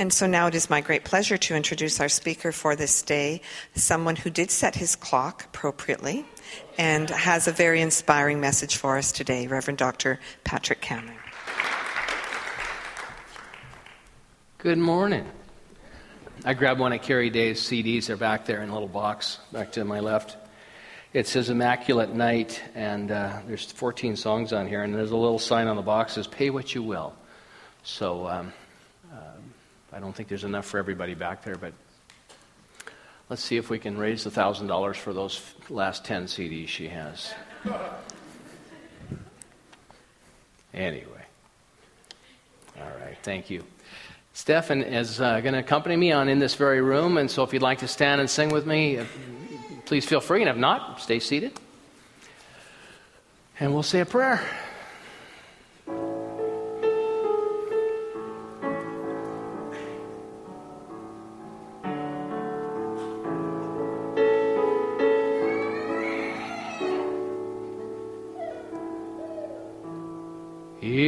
And so now it is my great pleasure to introduce our speaker for this day, someone who did set his clock appropriately and has a very inspiring message for us today, Reverend Dr. Patrick Cameron. Good morning. I grabbed one of Carrie Day's CDs. They're back there in a little box back to my left. It says Immaculate Night, and uh, there's 14 songs on here, and there's a little sign on the box that says, Pay what you will. So, um, I don't think there's enough for everybody back there, but let's see if we can raise the $1,000 for those last 10 CDs she has. Anyway. All right, thank you. Stefan is uh, going to accompany me on in this very room, and so if you'd like to stand and sing with me, uh, please feel free, and if not, stay seated. And we'll say a prayer.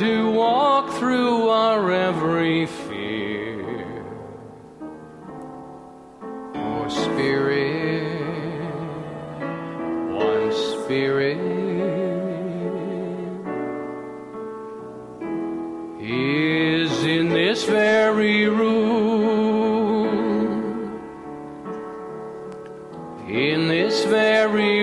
to walk through our every fear. Oh, Spirit, one Spirit is in this very room. In this very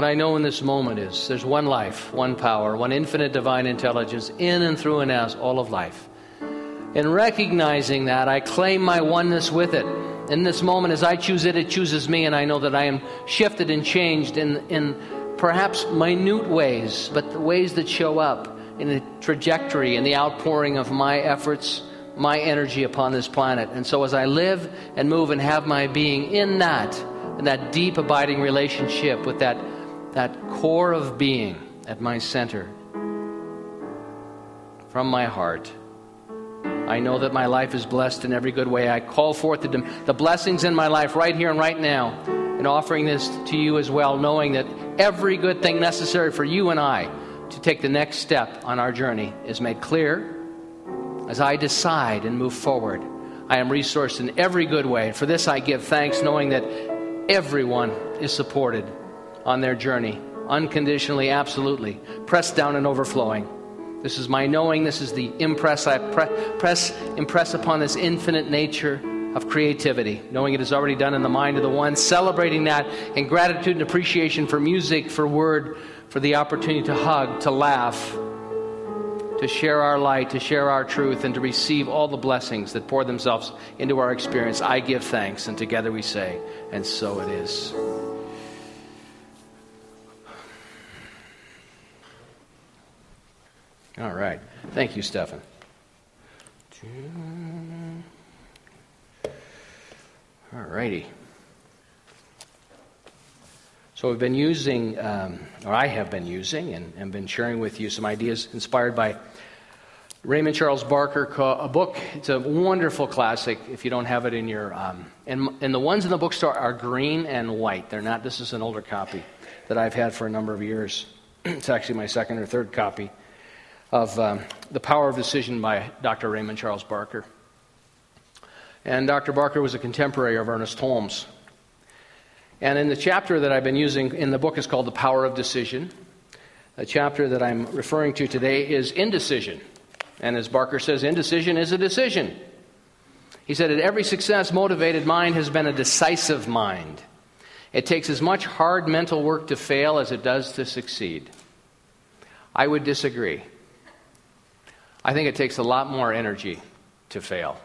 What I know in this moment is there's one life, one power, one infinite divine intelligence in and through and as all of life. In recognizing that, I claim my oneness with it. In this moment, as I choose it, it chooses me, and I know that I am shifted and changed in, in perhaps minute ways, but the ways that show up in the trajectory and the outpouring of my efforts my energy upon this planet. And so as I live and move and have my being in that, in that deep abiding relationship with that, that core of being at my center, from my heart, I know that my life is blessed in every good way. I call forth the, the blessings in my life right here and right now, and offering this to you as well, knowing that every good thing necessary for you and I to take the next step on our journey is made clear as I decide and move forward, I am resourced in every good way. For this I give thanks, knowing that everyone is supported on their journey, unconditionally, absolutely, pressed down and overflowing. This is my knowing. This is the impress I pre- press impress upon this infinite nature of creativity, knowing it is already done in the mind of the one, celebrating that in gratitude and appreciation for music, for word, for the opportunity to hug, to laugh, to share our light, to share our truth, and to receive all the blessings that pour themselves into our experience. I give thanks, and together we say, and so it is. All right. Thank you, Stefan. All righty. So we've been using, um, or I have been using, and, and been sharing with you some ideas inspired by Raymond Charles Barker, a book. It's a wonderful classic. If you don't have it in your, um, and, and the ones in the bookstore are green and white. They're not. This is an older copy that I've had for a number of years. it's actually my second or third copy of um, The Power of Decision by Dr. Raymond Charles Barker. And Dr. Barker was a contemporary of Ernest Holmes. And in the chapter that I've been using in the book is called The Power of Decision. The chapter that I'm referring to today is indecision. And as Barker says, indecision is a decision. He said that every success motivated mind has been a decisive mind. It takes as much hard mental work to fail as it does to succeed. I would disagree. I think it takes a lot more energy to fail.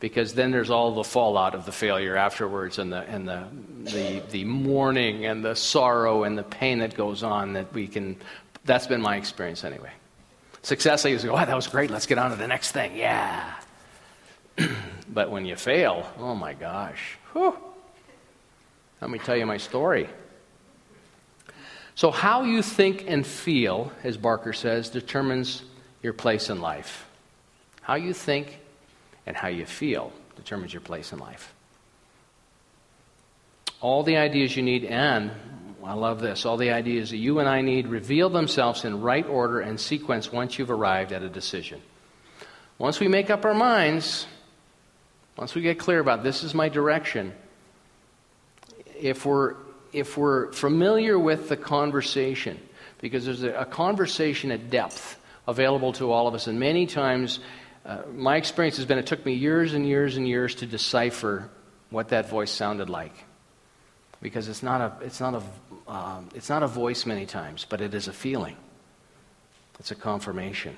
because then there's all the fallout of the failure afterwards and the, and the, the, the mourning and the sorrow and the pain that goes on that we can, that's been my experience anyway. Success, I used to go, wow, that was great, let's get on to the next thing, yeah. but when you fail, oh my gosh, whew. let me tell you my story. So, how you think and feel, as Barker says, determines your place in life. How you think and how you feel determines your place in life. All the ideas you need, and I love this, all the ideas that you and I need reveal themselves in right order and sequence once you've arrived at a decision. Once we make up our minds, once we get clear about this is my direction, if we're, if we're familiar with the conversation, because there's a, a conversation at depth available to all of us, and many times uh, my experience has been it took me years and years and years to decipher what that voice sounded like. Because it's not a, it's not a, um, it's not a voice many times, but it is a feeling. It's a confirmation.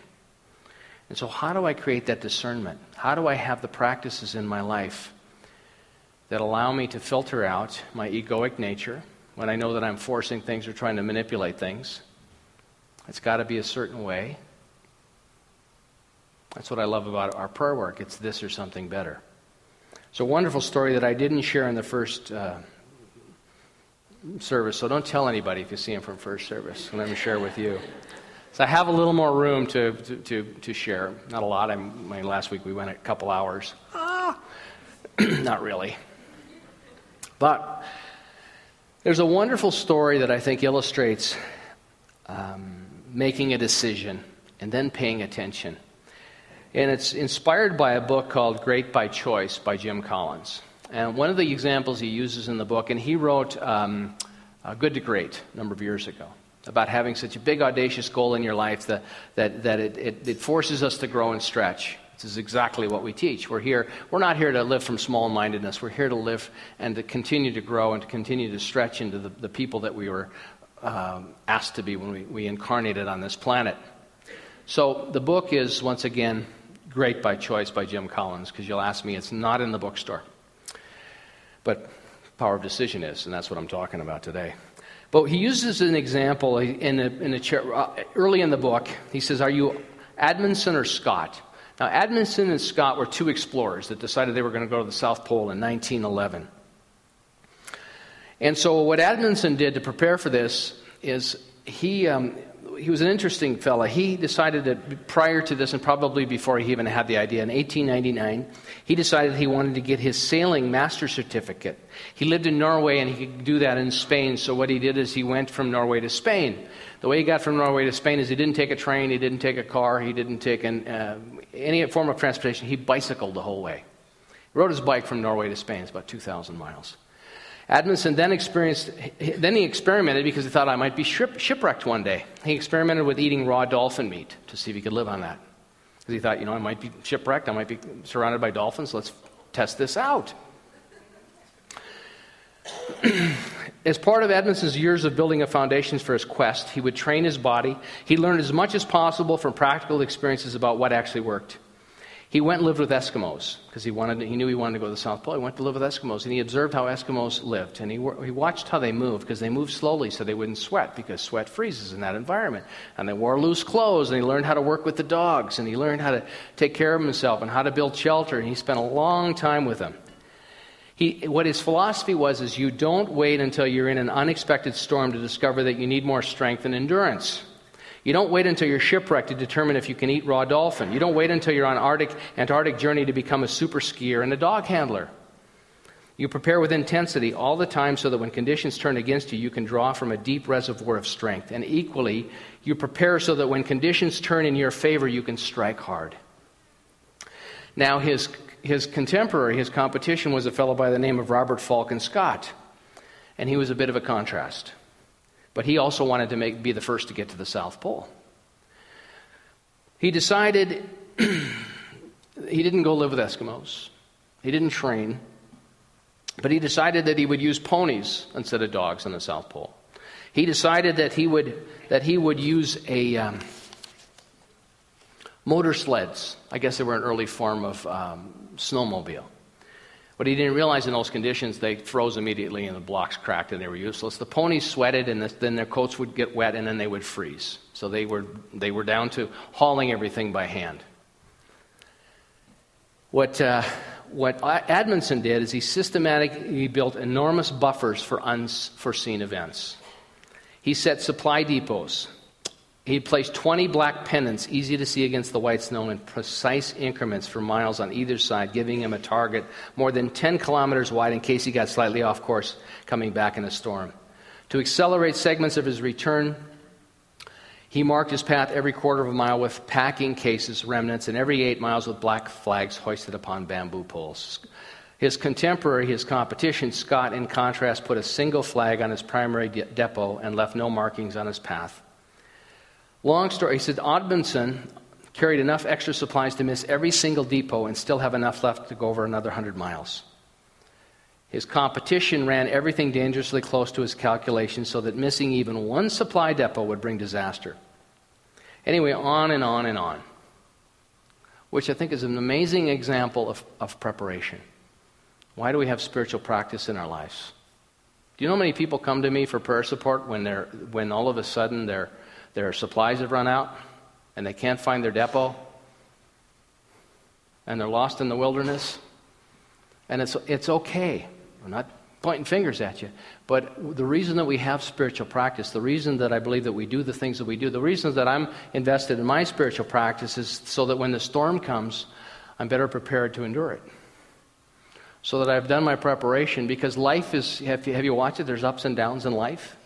And so, how do I create that discernment? How do I have the practices in my life that allow me to filter out my egoic nature when I know that I'm forcing things or trying to manipulate things? It's got to be a certain way. That's what I love about our prayer work. It's this or something better. It's a wonderful story that I didn't share in the first uh, service, so don't tell anybody if you see him from first service. Let me share with you. So I have a little more room to, to, to, to share. Not a lot. I mean, last week we went a couple hours. Ah, not really. But there's a wonderful story that I think illustrates um, making a decision and then paying attention. And it's inspired by a book called Great by Choice by Jim Collins. And one of the examples he uses in the book, and he wrote um, uh, Good to Great a number of years ago, about having such a big, audacious goal in your life that, that, that it, it, it forces us to grow and stretch. This is exactly what we teach. We're here, we're not here to live from small mindedness. We're here to live and to continue to grow and to continue to stretch into the, the people that we were um, asked to be when we, we incarnated on this planet. So the book is, once again, Great by Choice by Jim Collins, because you'll ask me, it's not in the bookstore. But Power of Decision is, and that's what I'm talking about today. But he uses an example in a, in a chair, uh, early in the book. He says, Are you Amundsen or Scott? Now, Amundsen and Scott were two explorers that decided they were going to go to the South Pole in 1911. And so, what Amundsen did to prepare for this is he, um, he was an interesting fellow. He decided that prior to this, and probably before he even had the idea, in 1899, he decided he wanted to get his sailing master certificate. He lived in Norway and he could do that in Spain. So what he did is he went from Norway to Spain. The way he got from Norway to Spain is he didn't take a train, he didn't take a car, he didn't take an, uh, any form of transportation. He bicycled the whole way. He rode his bike from Norway to Spain. It's about 2,000 miles. Edmondson then experienced, then he experimented because he thought I might be ship, shipwrecked one day. He experimented with eating raw dolphin meat to see if he could live on that. Because he thought, you know, I might be shipwrecked, I might be surrounded by dolphins, let's test this out. as part of Edmondson's years of building a foundations for his quest, he would train his body. He learned as much as possible from practical experiences about what actually worked. He went and lived with Eskimos because he, wanted he knew he wanted to go to the South Pole. He went to live with Eskimos and he observed how Eskimos lived. And he, he watched how they moved because they moved slowly so they wouldn't sweat because sweat freezes in that environment. And they wore loose clothes and he learned how to work with the dogs and he learned how to take care of himself and how to build shelter. And he spent a long time with them. He, what his philosophy was is you don't wait until you're in an unexpected storm to discover that you need more strength and endurance. You don't wait until you're shipwrecked to determine if you can eat raw dolphin. You don't wait until you're on Arctic, Antarctic journey to become a super skier and a dog handler. You prepare with intensity all the time so that when conditions turn against you, you can draw from a deep reservoir of strength. And equally, you prepare so that when conditions turn in your favor, you can strike hard. Now, his, his contemporary, his competition, was a fellow by the name of Robert Falcon Scott. And he was a bit of a contrast. But he also wanted to make, be the first to get to the South Pole. He decided he didn't go live with Eskimos, he didn't train, but he decided that he would use ponies instead of dogs on the South Pole. He decided that he would, that he would use a, um, motor sleds. I guess they were an early form of um, snowmobile. But he didn't realize in those conditions they froze immediately and the blocks cracked and they were useless. The ponies sweated and then their coats would get wet and then they would freeze. So they were, they were down to hauling everything by hand. What, uh, what Edmondson did is he systematically built enormous buffers for unforeseen events. He set supply depots. He placed 20 black pennants, easy to see against the white snow, in precise increments for miles on either side, giving him a target more than 10 kilometers wide in case he got slightly off course coming back in a storm. To accelerate segments of his return, he marked his path every quarter of a mile with packing cases, remnants, and every eight miles with black flags hoisted upon bamboo poles. His contemporary, his competition, Scott, in contrast, put a single flag on his primary de- depot and left no markings on his path. Long story, he said Edmondson carried enough extra supplies to miss every single depot and still have enough left to go over another 100 miles. His competition ran everything dangerously close to his calculations so that missing even one supply depot would bring disaster. Anyway, on and on and on, which I think is an amazing example of, of preparation. Why do we have spiritual practice in our lives? Do you know how many people come to me for prayer support when, they're, when all of a sudden their, their supplies have run out and they can't find their depot and they're lost in the wilderness? And it's, it's okay. I'm not pointing fingers at you. But the reason that we have spiritual practice, the reason that I believe that we do the things that we do, the reason that I'm invested in my spiritual practice is so that when the storm comes, I'm better prepared to endure it. So that I've done my preparation because life is, have you, have you watched it? There's ups and downs in life.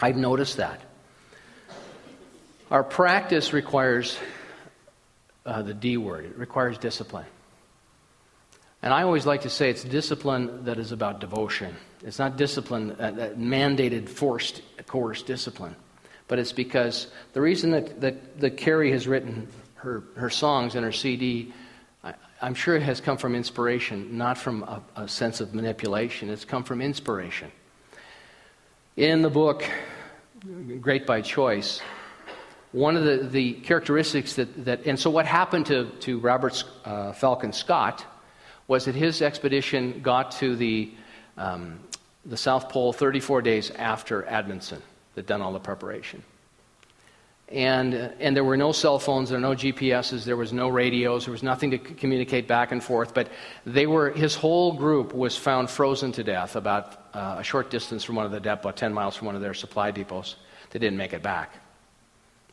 I've noticed that. Our practice requires uh, the D word, it requires discipline. And I always like to say it's discipline that is about devotion. It's not discipline, uh, that mandated, forced, coerced discipline. But it's because the reason that, that, that Carrie has written her, her songs and her CD, I, am sure it has come from inspiration, not from a, a sense of manipulation. It's come from inspiration. In the book, Great by Choice, one of the, the characteristics that, that, and so what happened to, to Robert uh, Falcon Scott was that his expedition got to the, um, the South Pole 34 days after Edmondson had done all the preparation. And, uh, and there were no cell phones, there were no GPSs, there was no radios, there was nothing to communicate back and forth. But they were, his whole group was found frozen to death about uh, a short distance from one of the depots, 10 miles from one of their supply depots. They didn't make it back.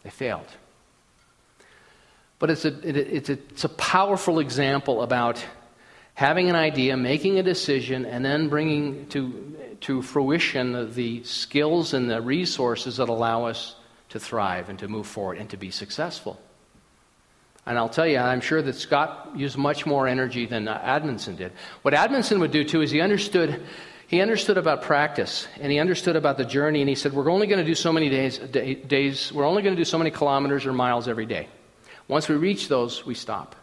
They failed. But it's a, it, it's a, it's a powerful example about having an idea, making a decision, and then bringing to, to fruition the skills and the resources that allow us to thrive and to move forward and to be successful. And I'll tell you, I'm sure that Scott used much more energy than Edmondson did. What Edmondson would do too is he understood. He understood about practice and he understood about the journey, and he said, We're only going to do so many days, days we're only going to do so many kilometers or miles every day. Once we reach those, we stop.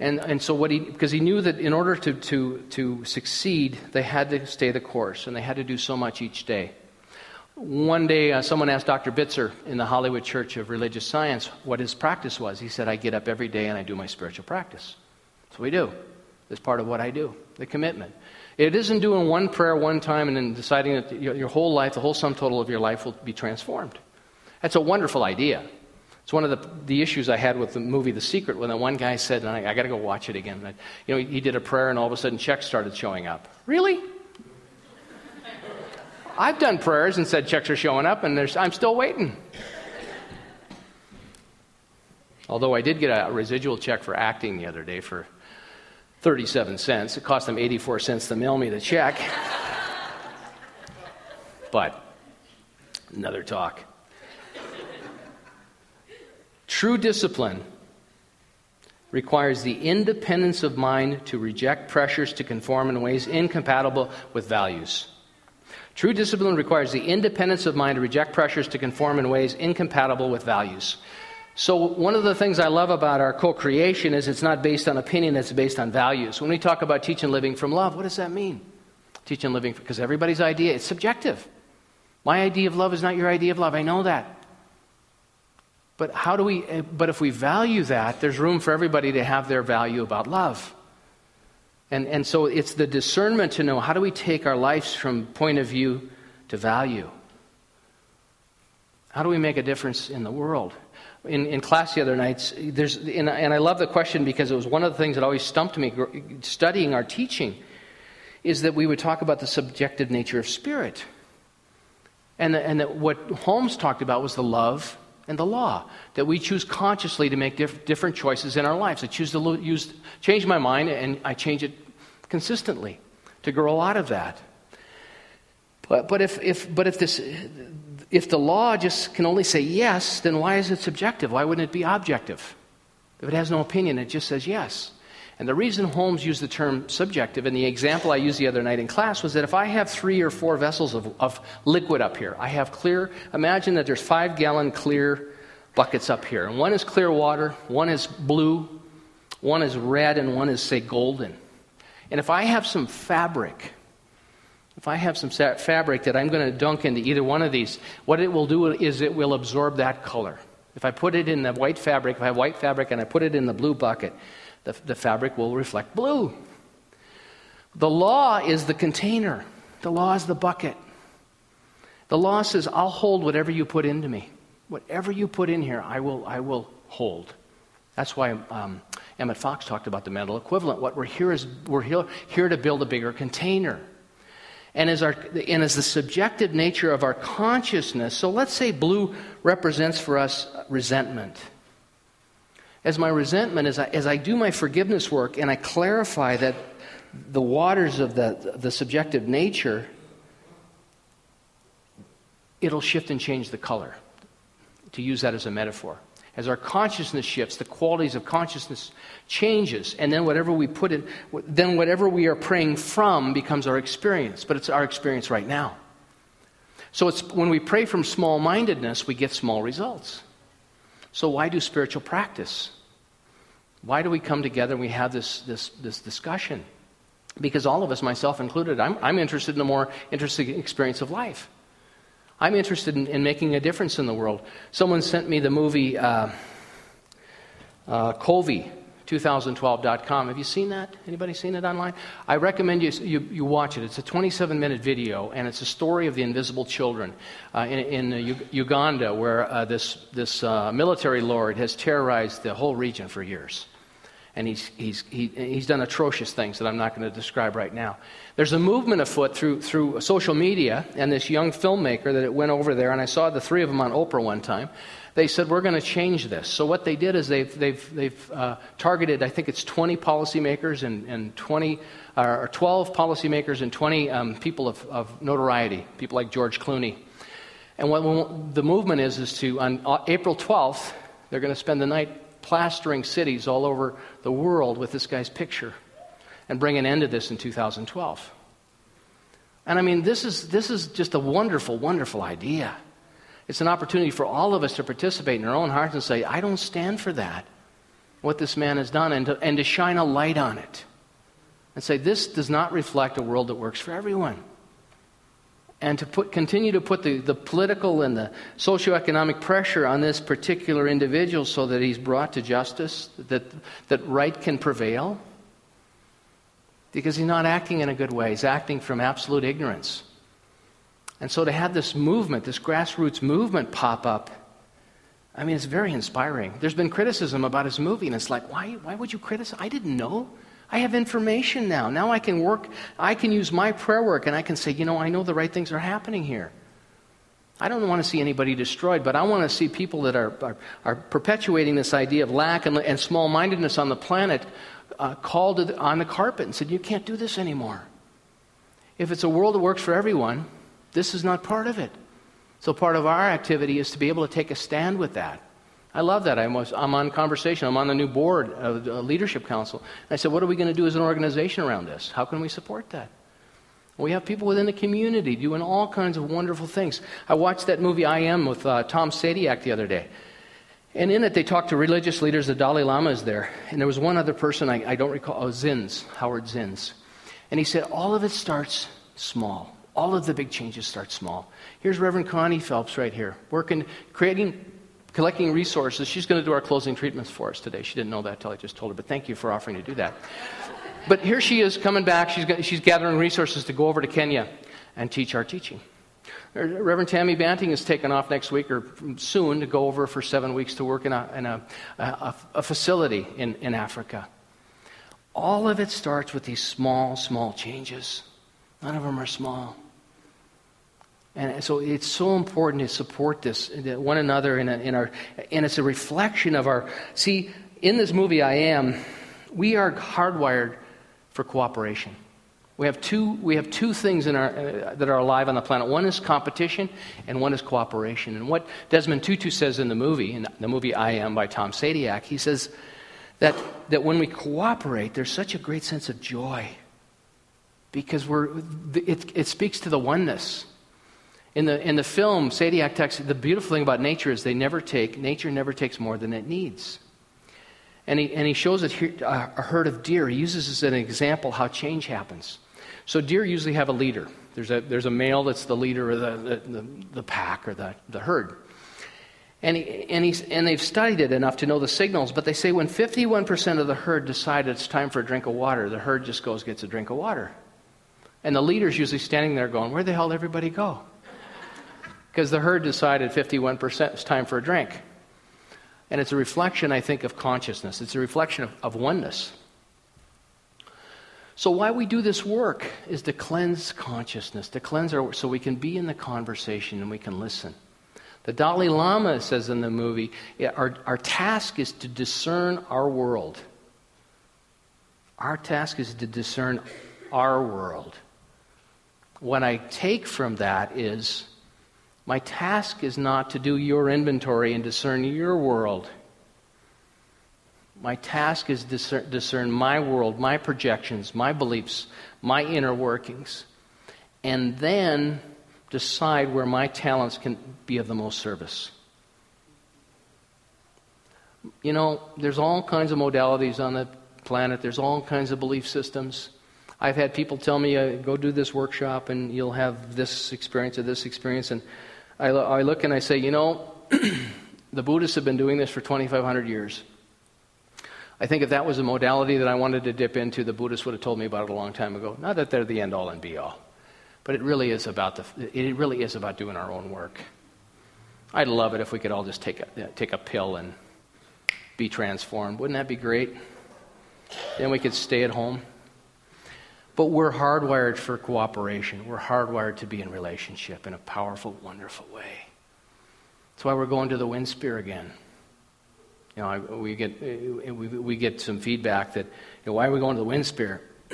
And, and so what he, because he knew that in order to, to, to succeed, they had to stay the course and they had to do so much each day. One day, uh, someone asked Dr. Bitzer in the Hollywood Church of Religious Science what his practice was. He said, I get up every day and I do my spiritual practice. So we do. It's part of what I do, the commitment. It isn't doing one prayer one time and then deciding that your, whole life, the whole sum total of your life will be transformed. That's a wonderful idea. It's one of the, the issues I had with the movie The Secret when that one guy said, and I, I got to go watch it again. I, you know, he did a prayer and all of a sudden checks started showing up. Really? I've done prayers and said checks are showing up and I'm still waiting. Although I did get a residual check for acting the other day for 37 cents. It cost them 84 cents to mail me the check. but another talk. True discipline requires the independence of mind to reject pressures to conform in ways incompatible with values. True discipline requires the independence of mind to reject pressures to conform in ways incompatible with values. So, one of the things I love about our co creation is it's not based on opinion, it's based on values. When we talk about teaching living from love, what does that mean? Teaching living, because everybody's idea, it's subjective. My idea of love is not your idea of love. I know that. But how do we eh, but if we value that, there's room for everybody to have their value about love. And, and so it's the discernment to know how do we take our lives from point of view to value? How do we make a difference in the world? In, in class the other nights, there's, and, and I love the question because it was one of the things that always stumped me studying our teaching, is that we would talk about the subjective nature of spirit. And, and that what Holmes talked about was the love and the law, that we choose consciously to make diff- different choices in our lives. I choose to lo- use, change my mind and I change it consistently to grow out of that. But, but, if, if, but if, this, if the law just can only say yes, then why is it subjective? Why wouldn't it be objective? If it has no opinion, it just says yes. And the reason Holmes used the term subjective, and the example I used the other night in class, was that if I have three or four vessels of, of liquid up here, I have clear, imagine that there's five gallon clear buckets up here. And one is clear water, one is blue, one is red, and one is, say, golden. And if I have some fabric, if I have some fabric that I'm going to dunk into either one of these, what it will do is it will absorb that color. If I put it in the white fabric, if I have white fabric and I put it in the blue bucket, the, the fabric will reflect blue. The law is the container, the law is the bucket. The law says, I'll hold whatever you put into me. Whatever you put in here, I will, I will hold. That's why um, Emmett Fox talked about the mental equivalent. What we're here is we're here, here to build a bigger container. And as, our, and as the subjective nature of our consciousness, so let's say blue represents for us resentment as my resentment, as I, as I do my forgiveness work and I clarify that the waters of the, the subjective nature, it'll shift and change the color, to use that as a metaphor. As our consciousness shifts, the qualities of consciousness changes, and then whatever we put in, then whatever we are praying from becomes our experience, but it's our experience right now. So it's when we pray from small mindedness, we get small results. So, why do spiritual practice? Why do we come together and we have this, this, this discussion? Because all of us, myself included, I'm, I'm interested in a more interesting experience of life. I'm interested in, in, making a difference in the world. Someone sent me the movie uh, uh, Kony, 2012.com. Have you seen that? Anybody seen it online? I recommend you, you, you watch it. It's a 27 minute video, and it's a story of the invisible children uh, in, in uh, Uganda, where uh, this, this uh, military lord has terrorized the whole region for years. And he's, he's, he, he's done atrocious things that I'm not going to describe right now. There's a movement afoot through, through social media and this young filmmaker that it went over there, and I saw the three of them on Oprah one time they said, We're going to change this. So, what they did is they've, they've, they've uh, targeted, I think it's 20 policymakers and, and 20, uh, or 12 policymakers and 20 um, people of, of, notoriety, people like George Clooney. And what the movement is, is to, on uh, April 12th, they're going to spend the night plastering cities all over the world with this guy's picture and bring an end to this in 2012. And I mean, this is, this is just a wonderful, wonderful idea. It's an opportunity for all of us to participate in our own hearts and say, I don't stand for that, what this man has done, and to, and to shine a light on it. And say, this does not reflect a world that works for everyone. And to put, continue to put the, the political and the socioeconomic pressure on this particular individual so that he's brought to justice, that, that right can prevail. Because he's not acting in a good way, he's acting from absolute ignorance. And so to have this movement, this grassroots movement pop up, I mean, it's very inspiring. There's been criticism about his movie, and it's like, why, why would you criticize? I didn't know. I have information now. Now I can work, I can use my prayer work, and I can say, you know, I know the right things are happening here. I don't want to see anybody destroyed, but I want to see people that are, are, are perpetuating this idea of lack and, and small mindedness on the planet uh, called on the carpet and said, You can't do this anymore. If it's a world that works for everyone, this is not part of it. So, part of our activity is to be able to take a stand with that. I love that. I'm, I'm on conversation. I'm on the new board of the Leadership Council. And I said, What are we going to do as an organization around this? How can we support that? We have people within the community doing all kinds of wonderful things. I watched that movie I Am with uh, Tom Shadyac the other day. And in it, they talked to religious leaders. The Dalai Lama is there. And there was one other person, I, I don't recall, oh, Zins, Howard Zins. And he said, All of it starts small. All of the big changes start small. Here's Reverend Connie Phelps right here, working, creating collecting resources. She's going to do our closing treatments for us today. She didn't know that until I just told her, but thank you for offering to do that. But here she is coming back. She's, she's gathering resources to go over to Kenya and teach our teaching. Reverend Tammy Banting is taken off next week or soon to go over for seven weeks to work in a, in a, a, a facility in, in Africa. All of it starts with these small, small changes. None of them are small. And so it's so important to support this one another in, a, in our, and it's a reflection of our. See, in this movie, I am. We are hardwired for cooperation. We have two, we have two things in our, uh, that are alive on the planet. One is competition, and one is cooperation. And what Desmond Tutu says in the movie, in the movie I Am by Tom Shadyac, he says that, that when we cooperate, there's such a great sense of joy because we're, it, it speaks to the oneness. In the, in the film, Shadyac text, the beautiful thing about nature is they never take, nature never takes more than it needs. And he, and he shows it here, a herd of deer. He uses as an example how change happens. So deer usually have a leader. There's a, there's a male that's the leader of the, the, the pack or the, the herd. And, he, and, he's, and they've studied it enough to know the signals, but they say when 51% of the herd decide it's time for a drink of water, the herd just goes, gets a drink of water. And the leader's usually standing there going, Where the hell did everybody go? Because the herd decided 51% is time for a drink. And it's a reflection, I think, of consciousness. It's a reflection of, of oneness. So, why we do this work is to cleanse consciousness, to cleanse our, so we can be in the conversation and we can listen. The Dalai Lama says in the movie, our, our task is to discern our world. Our task is to discern our world. What I take from that is my task is not to do your inventory and discern your world. My task is discern, discern my world, my projections, my beliefs, my inner workings, and then decide where my talents can be of the most service. You know, there's all kinds of modalities on the planet, there's all kinds of belief systems. I've had people tell me, uh, go do this workshop and you'll have this experience or this experience. And I, I look and I say, you know, the Buddhists have been doing this for 2,500 years. I think if that was a modality that I wanted to dip into, the Buddhists would have told me about it a long time ago. Not that they're the end all and be all, but it really is about the, it really is about doing our own work. I'd love it if we could all just take a, take a pill and be transformed. Wouldn't that be great? Then we could stay at home. But we're hardwired for cooperation. We're hardwired to be in relationship in a powerful, wonderful way. That's why we're going to the wind spear again. You know, we get, eh, we, get some feedback that, you know, why are we going to the wind spear?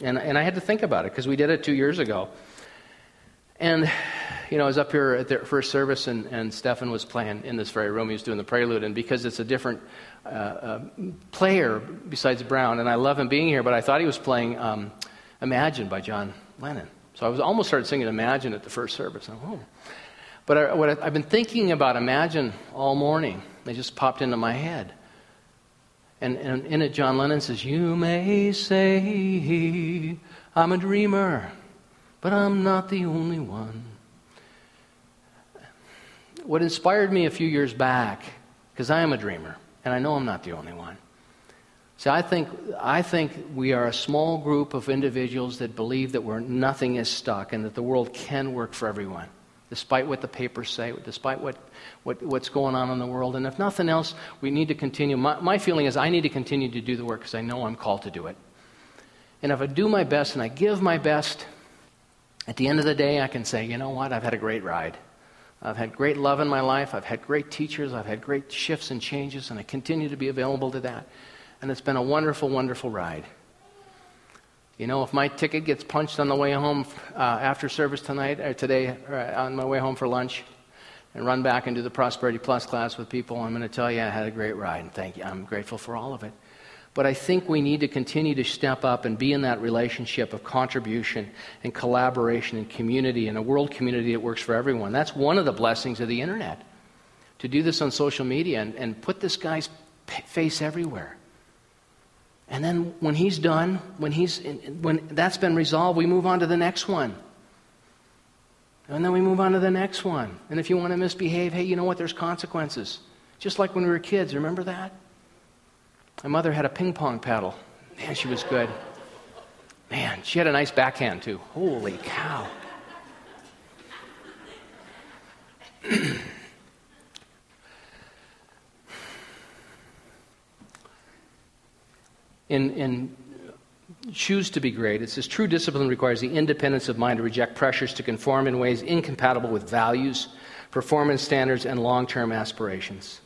and, and I had to think about it because we did it two years ago. And, you know, I was up here at the first service and, and Stefan was playing in this very room. He was doing the prelude. And because it's a different uh, uh, player besides Brown, and I love him being here, but I thought he was playing um, Imagine by John Lennon. So I was almost started singing Imagine at the first service. oh. But I, what I, I've been thinking about Imagine all morning. They just popped into my head. And, and in it, John Lennon says, You may say I'm a dreamer, but I'm not the only one. What inspired me a few years back, because I am a dreamer, and I know I'm not the only one. See, I think, I think we are a small group of individuals that believe that we're, nothing is stuck and that the world can work for everyone despite what the papers say, despite what, what, what's going on in the world. And if nothing else, we need to continue. My, my feeling is I need to continue to do the work because I know I'm called to do it. And if I do my best and I give my best, at the end of the day, I can say, you know what, I've had a great ride. I've had great love in my life. I've had great teachers. I've had great shifts and changes, and I continue to be available to that. And it's been a wonderful, wonderful ride. You know, if my ticket gets punched on the way home uh, after service tonight or today, or on my way home for lunch, and run back and do the Prosperity Plus class with people, I'm going to tell you I had a great ride, and thank you. I'm grateful for all of it. But I think we need to continue to step up and be in that relationship of contribution and collaboration and community and a world community that works for everyone. That's one of the blessings of the internet. To do this on social media and, and put this guy's face everywhere. And then when he's done, when, he's, when that's been resolved, we move on to the next one. And then we move on to the next one. And if you want to misbehave, hey, you know what? There's consequences. Just like when we were kids. Remember that? My mother had a ping pong paddle. Man, she was good. Man, she had a nice backhand, too. Holy cow. in, in Choose to be Great, it says true discipline requires the independence of mind to reject pressures to conform in ways incompatible with values, performance standards, and long term aspirations.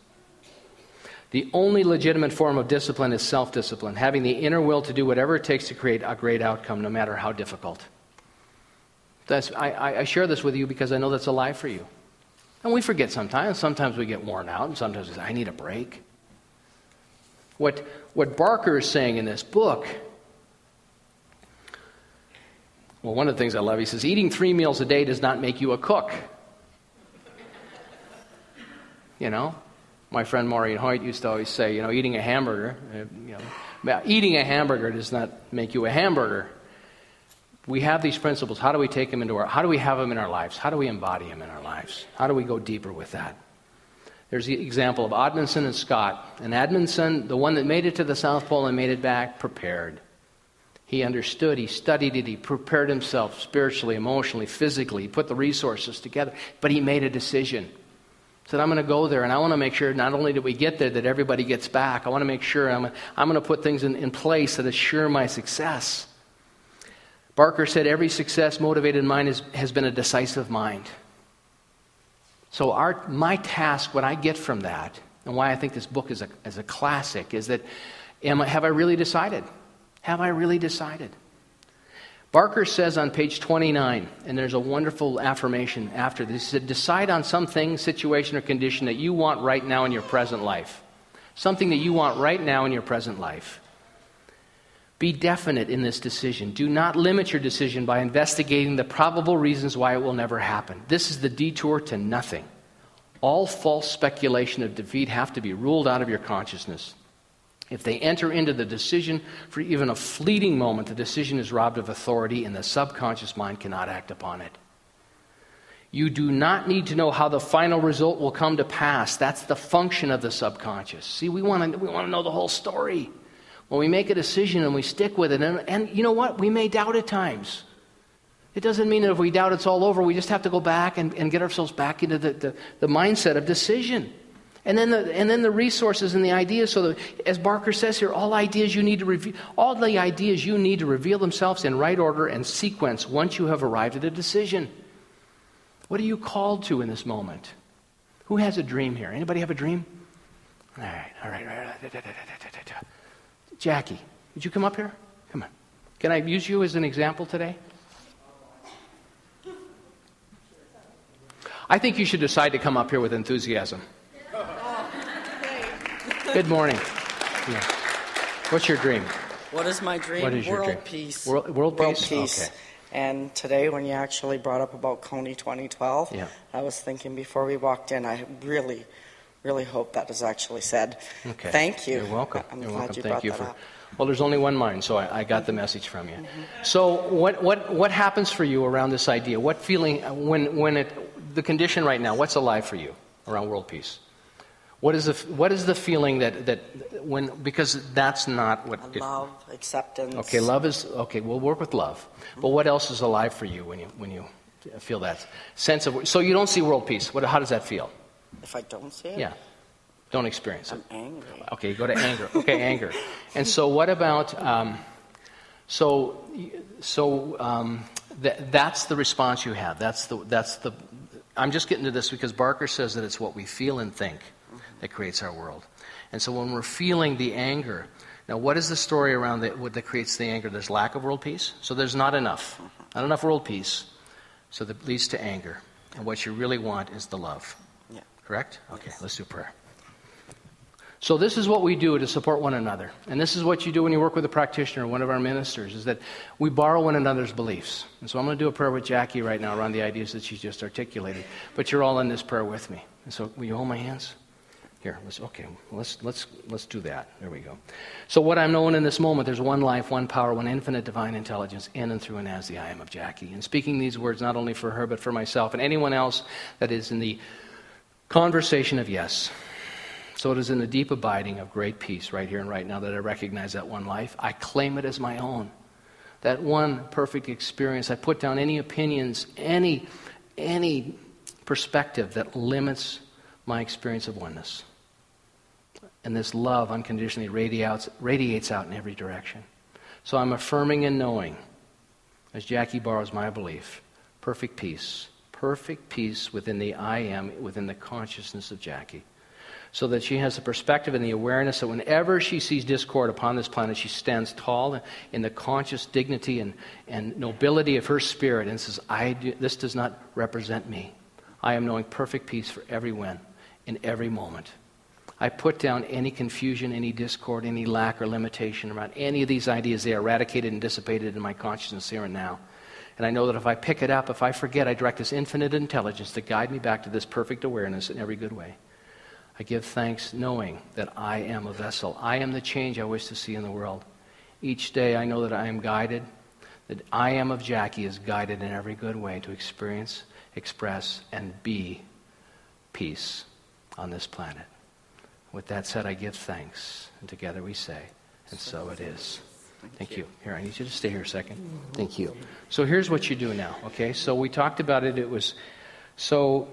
The only legitimate form of discipline is self discipline, having the inner will to do whatever it takes to create a great outcome, no matter how difficult. That's, I, I share this with you because I know that's a lie for you. And we forget sometimes. Sometimes we get worn out, and sometimes we say, I need a break. What, what Barker is saying in this book well, one of the things I love, he says, eating three meals a day does not make you a cook. You know, my friend Maureen Hoyt used to always say, you know, eating a hamburger, uh, you know, eating a hamburger does not make you a hamburger. We have these principles. How do we take them into our, how do we have them in our lives? How do we embody them in our lives? How do we go deeper with that? There's the example of Amundsen and Scott. And Amundsen, the one that made it to the South Pole and made it back, prepared. He understood, he studied it, he prepared himself spiritually, emotionally, physically, he put the resources together, but he made a decision. Said, I'm going to go there, and I want to make sure not only that we get there, that everybody gets back. I want to make sure I'm, I'm going to put things in, in place that assure my success. Barker said, Every success motivated mind is, has been a decisive mind. So, our, my task, what I get from that, and why I think this book is a, is a classic, is that am, have I really decided? Have I really decided? Barker says on page 29, and there's a wonderful affirmation after this. He said, Decide on something, situation, or condition that you want right now in your present life. Something that you want right now in your present life. Be definite in this decision. Do not limit your decision by investigating the probable reasons why it will never happen. This is the detour to nothing. All false speculation of defeat have to be ruled out of your consciousness. If they enter into the decision for even a fleeting moment, the decision is robbed of authority and the subconscious mind cannot act upon it. You do not need to know how the final result will come to pass. That's the function of the subconscious. See, we want to, we want to know the whole story. When we make a decision and we stick with it, and, and you know what? We may doubt at times. It doesn't mean that if we doubt it's all over, we just have to go back and, and get ourselves back into the, the, the mindset of decision. And then the, and then the resources and the ideas. So, that, as Barker says here, all ideas you need to reveal, all the ideas you need to reveal themselves in right order and sequence once you have arrived at a decision. What are you called to in this moment? Who has a dream here? Anybody have a dream? All right, all right, all right. Jackie, would you come up here? Come on. Can I use you as an example today? I think you should decide to come up here with enthusiasm. Good morning. Yeah. What's your dream? What is my dream? What is your world dream? peace. World, world World peace? peace. Okay. And today, when you actually brought up about Kony 2012, Yeah. I was thinking before we walked in, I really, really hope that is actually said. Okay. Thank you. You're welcome. I'm You're glad welcome. you Thank brought you for. up. Well, there's only one mind, so I, I got the message from you. Mm-hmm. So, what, what, what happens for you around this idea? What feeling, when, when it, the condition right now, what's alive for you around world peace? What is the, what is the feeling that, that when, because that's not what. it- Love, acceptance. okay, love is, okay, we'll work with love. But what else is alive for you when you, when you feel that sense of, so you don't see world peace. What, how does that feel? If I don't see it, Yeah. Don't experience it. I'm angry. Okay, go to anger. Okay, anger. And so, what about? Um, so, so um, th- that's the response you have. That's the. That's the. I'm just getting to this because Barker says that it's what we feel and think that creates our world. And so, when we're feeling the anger, now what is the story around the, what that creates the anger? There's lack of world peace. So there's not enough, not enough world peace. So that leads to anger. And what you really want is the love. Yeah. Correct? Okay, let's do prayer. So this is what we do to support one another. And this is what you do when you work with a practitioner or one of our ministers is that we borrow one another's beliefs. And so I'm going to do a prayer with Jackie right now around the ideas that she just articulated. But you're all in this prayer with me. And so will you hold my hands? Here, let's, okay, let's, let's, let's do that. There we go. So, what I'm knowing in this moment, there's one life, one power, one infinite divine intelligence in and through and as the I am of Jackie. And speaking these words not only for her, but for myself and anyone else that is in the conversation of yes. So it is in the deep abiding of great peace right here and right now that I recognize that one life. I claim it as my own. That one perfect experience. I put down any opinions, any, any perspective that limits my experience of oneness. And this love unconditionally radiates, radiates out in every direction. So I'm affirming and knowing, as Jackie borrows my belief, perfect peace. Perfect peace within the I am, within the consciousness of Jackie. So that she has the perspective and the awareness that whenever she sees discord upon this planet, she stands tall in the conscious dignity and, and nobility of her spirit and says, I do, This does not represent me. I am knowing perfect peace for everyone in every moment. I put down any confusion, any discord, any lack or limitation around any of these ideas. They are eradicated and dissipated in my consciousness here and now. And I know that if I pick it up, if I forget, I direct this infinite intelligence to guide me back to this perfect awareness in every good way. I give thanks knowing that I am a vessel. I am the change I wish to see in the world. Each day I know that I am guided, that I am of Jackie is guided in every good way to experience, express, and be peace on this planet. With that said, I give thanks. And together we say, and so it is. Thank you. Here, I need you to stay here a second. Thank you. So here's what you do now, okay? So we talked about it. It was, so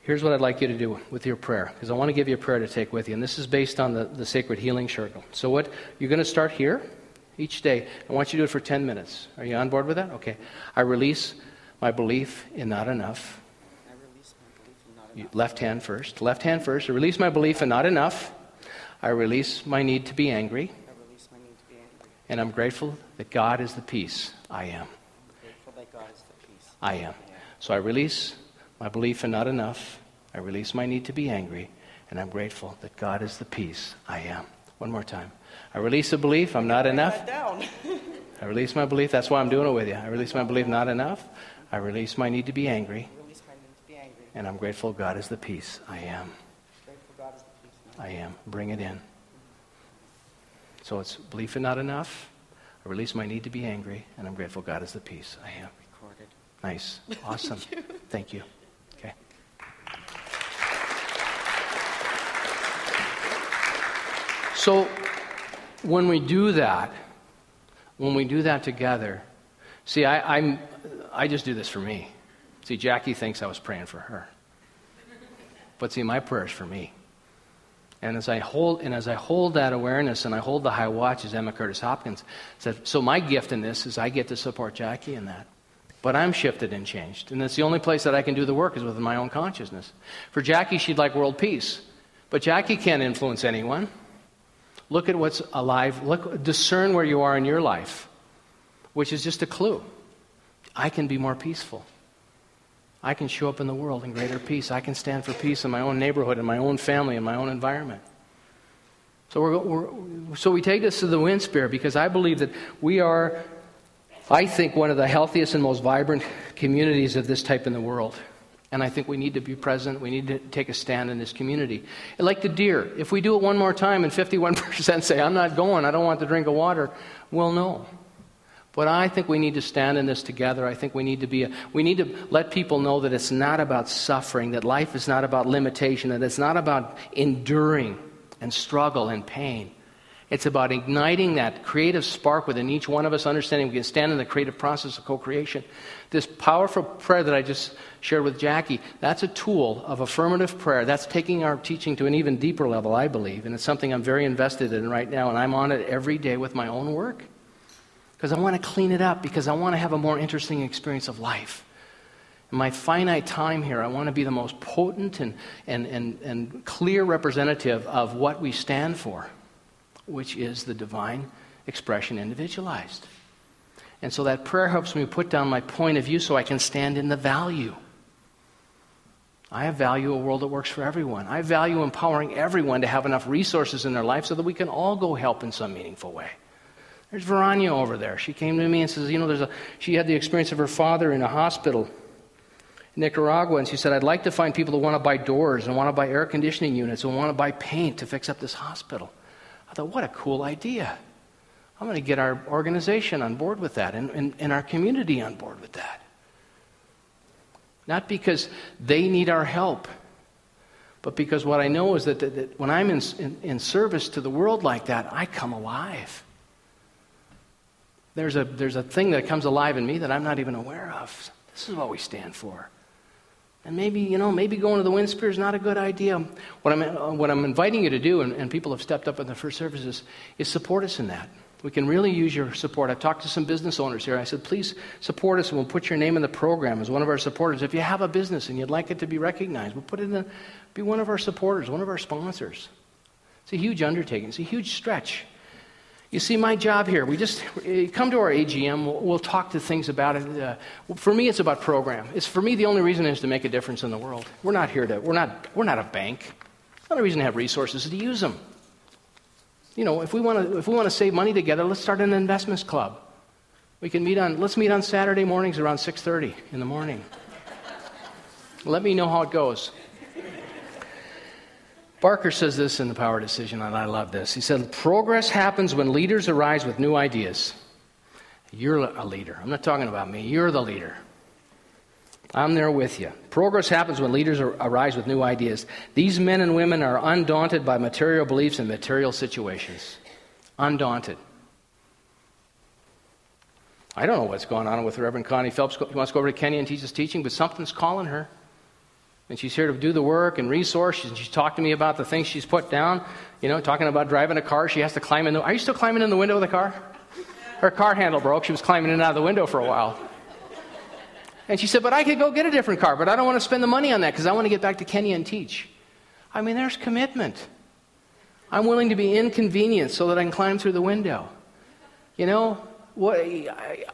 here's what I'd like you to do with your prayer, because I want to give you a prayer to take with you. And this is based on the, the sacred healing circle. So what, you're going to start here each day. I want you to do it for 10 minutes. Are you on board with that? Okay. I release my belief in not enough. Left hand first. Left hand first. I release my belief in not enough. I release my need to be angry. And I'm grateful that God is the peace I am. I am. So I release my belief in not enough. I release my need to be angry. And I'm grateful that God is the peace I am. One more time. I release the belief I'm not enough. I release my belief. That's why I'm doing it with you. I release my belief not enough. I release my need to be angry. And I'm grateful God is the peace I am. I am. Bring it in. So it's belief in not enough. I release my need to be angry, and I'm grateful God is the peace I am. Recorded. Nice. Awesome. Thank you. Thank you. Okay. So when we do that, when we do that together, see, I, I'm, I just do this for me. See, Jackie thinks I was praying for her. But see, my prayer is for me. And as I hold and as I hold that awareness and I hold the high watch, as Emma Curtis Hopkins said, so my gift in this is I get to support Jackie in that. But I'm shifted and changed. And that's the only place that I can do the work is within my own consciousness. For Jackie, she'd like world peace. But Jackie can't influence anyone. Look at what's alive. Look, discern where you are in your life, which is just a clue. I can be more peaceful. I can show up in the world in greater peace. I can stand for peace in my own neighborhood, in my own family, in my own environment. So, we're, we're, so we take this to the Winspear because I believe that we are, I think, one of the healthiest and most vibrant communities of this type in the world. And I think we need to be present. We need to take a stand in this community. Like the deer, if we do it one more time and 51% say, I'm not going, I don't want the drink of water, well, no. But I think we need to stand in this together. I think we need to be a, we need to let people know that it's not about suffering, that life is not about limitation, that it's not about enduring and struggle and pain. It's about igniting that creative spark within each one of us, understanding we can stand in the creative process of co creation. This powerful prayer that I just shared with Jackie, that's a tool of affirmative prayer. That's taking our teaching to an even deeper level, I believe. And it's something I'm very invested in right now, and I'm on it every day with my own work because I want to clean it up, because I want to have a more interesting experience of life. In my finite time here, I want to be the most potent and, and, and, and clear representative of what we stand for, which is the divine expression individualized. And so that prayer helps me put down my point of view so I can stand in the value. I value a world that works for everyone. I value empowering everyone to have enough resources in their life so that we can all go help in some meaningful way. There's Verania over there. She came to me and says, you know, there's a, she had the experience of her father in a hospital. In Nicaragua, and she said, I'd like to find people who want to buy doors and want to buy air conditioning units and want to buy paint to fix up this hospital. I thought, what a cool idea. I'm going to get our organization on board with that and, and, and our community on board with that. Not because they need our help, but because what I know is that, that, that when I'm in, in, in service to the world like that, I come alive. There's a, there's a thing that comes alive in me that I'm not even aware of. This is what we stand for. And maybe, you know, maybe going to the WinSpear is not a good idea. What I'm, uh, what I'm inviting you to do, and, and people have stepped up in the first services, is support us in that. We can really use your support. I've talked to some business owners here. I said, please support us and we'll put your name in the program as one of our supporters. If you have a business and you'd like it to be recognized, we'll put it in, be one of our supporters, one of our sponsors. It's a huge undertaking, it's a huge stretch. You see, my job here, we just come to our AGM, we'll, we'll talk to things about it. Uh, for me, it's about program. It's for me, the only reason is to make a difference in the world. We're not here to, we're not, we're not a bank. The only reason to have resources is to use them. You know, if we want to, if we want to save money together, let's start an investments club. We can meet on, let's meet on Saturday mornings around 6.30 in the morning. Let me know how it goes. Barker says this in The Power Decision, and I love this. He said, Progress happens when leaders arise with new ideas. You're a leader. I'm not talking about me. You're the leader. I'm there with you. Progress happens when leaders arise with new ideas. These men and women are undaunted by material beliefs and material situations. Undaunted. I don't know what's going on with Reverend Connie Phelps. She wants to go over to Kenya and teach us teaching, but something's calling her. And she's here to do the work and resource. And she's talked to me about the things she's put down. You know, talking about driving a car. She has to climb in the. Are you still climbing in the window of the car? Her car handle broke. She was climbing in and out of the window for a while. And she said, But I could go get a different car, but I don't want to spend the money on that because I want to get back to Kenya and teach. I mean, there's commitment. I'm willing to be inconvenienced so that I can climb through the window. You know, what, I,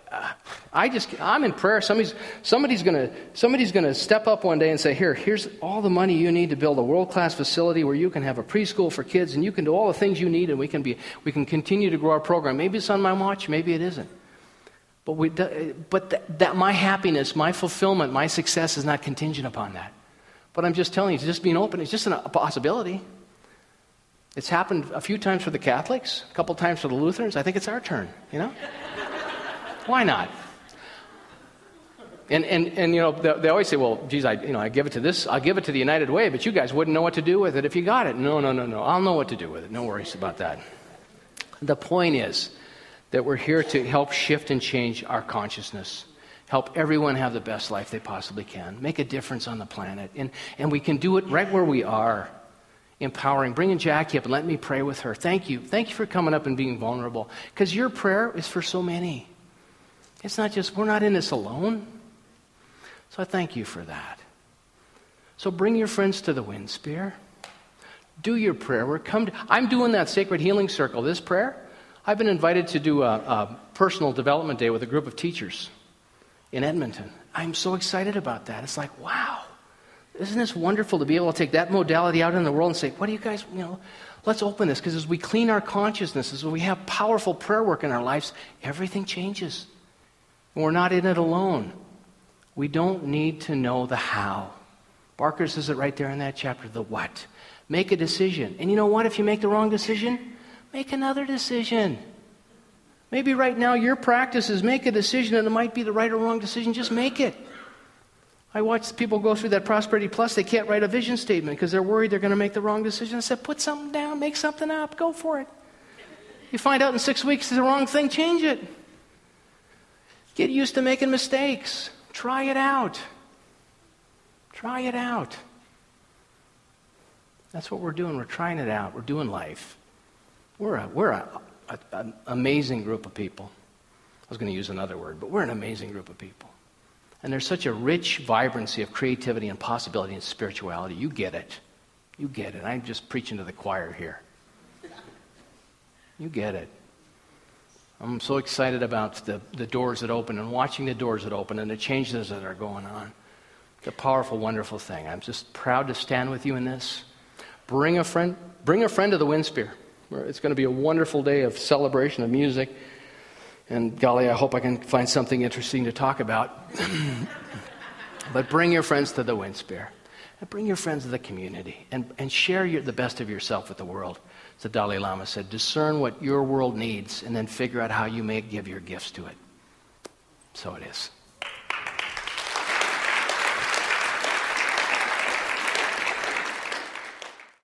I just, I'm in prayer. Somebody's, somebody's going somebody's gonna step up one day and say, Here, here's all the money you need to build a world class facility where you can have a preschool for kids and you can do all the things you need and we can, be, we can continue to grow our program. Maybe it's on my watch, maybe it isn't. But, we, but that, that my happiness, my fulfillment, my success is not contingent upon that. But I'm just telling you, just being open is just a possibility. It's happened a few times for the Catholics, a couple times for the Lutherans. I think it's our turn, you know? Why not? And, and, and you know, they, they, always say, well, geez, I, you know, I give it to this, I'll give it to the United Way, but you guys wouldn't know what to do with it if you got it. No, no, no, no. I'll know what to do with it. No worries about that. The point is that we're here to help shift and change our consciousness, help everyone have the best life they possibly can, make a difference on the planet. And, and we can do it right where we are empowering. Bringing Jackie up and let me pray with her. Thank you. Thank you for coming up and being vulnerable. Because your prayer is for so many. It's not just, we're not in this alone. So I thank you for that. So bring your friends to the WinSpear. Do your prayer. We're come to, I'm doing that sacred healing circle. This prayer, I've been invited to do a, a personal development day with a group of teachers in Edmonton. I'm so excited about that. It's like, wow, isn't this wonderful to be able to take that modality out in the world and say, what do you guys, you know, let's open this because as we clean our consciousness, as we have powerful prayer work in our lives, everything changes. We're not in it alone. We don't need to know the how. Barker says it right there in that chapter the what. Make a decision. And you know what? If you make the wrong decision, make another decision. Maybe right now your practice is make a decision and it might be the right or wrong decision. Just make it. I watch people go through that Prosperity Plus. They can't write a vision statement because they're worried they're going to make the wrong decision. I said, put something down, make something up, go for it. You find out in six weeks it's the wrong thing, change it. Get used to making mistakes. Try it out. Try it out. That's what we're doing. We're trying it out. We're doing life. We're a, we're a, a, an amazing group of people. I was going to use another word, but we're an amazing group of people. And there's such a rich vibrancy of creativity and possibility and spirituality. You get it. You get it. I'm just preaching to the choir here. You get it. I'm so excited about the, the doors that open and watching the doors that open and the changes that are going on. It's a powerful, wonderful thing. I'm just proud to stand with you in this. Bring a friend, bring a friend to the WinSpear. It's going to be a wonderful day of celebration of music. And golly, I hope I can find something interesting to talk about. But bring your friends to the Winspear. And bring your friends to the community and, and share your, the best of yourself with the world. The Dalai Lama said, discern what your world needs and then figure out how you may give your gifts to it. So it is.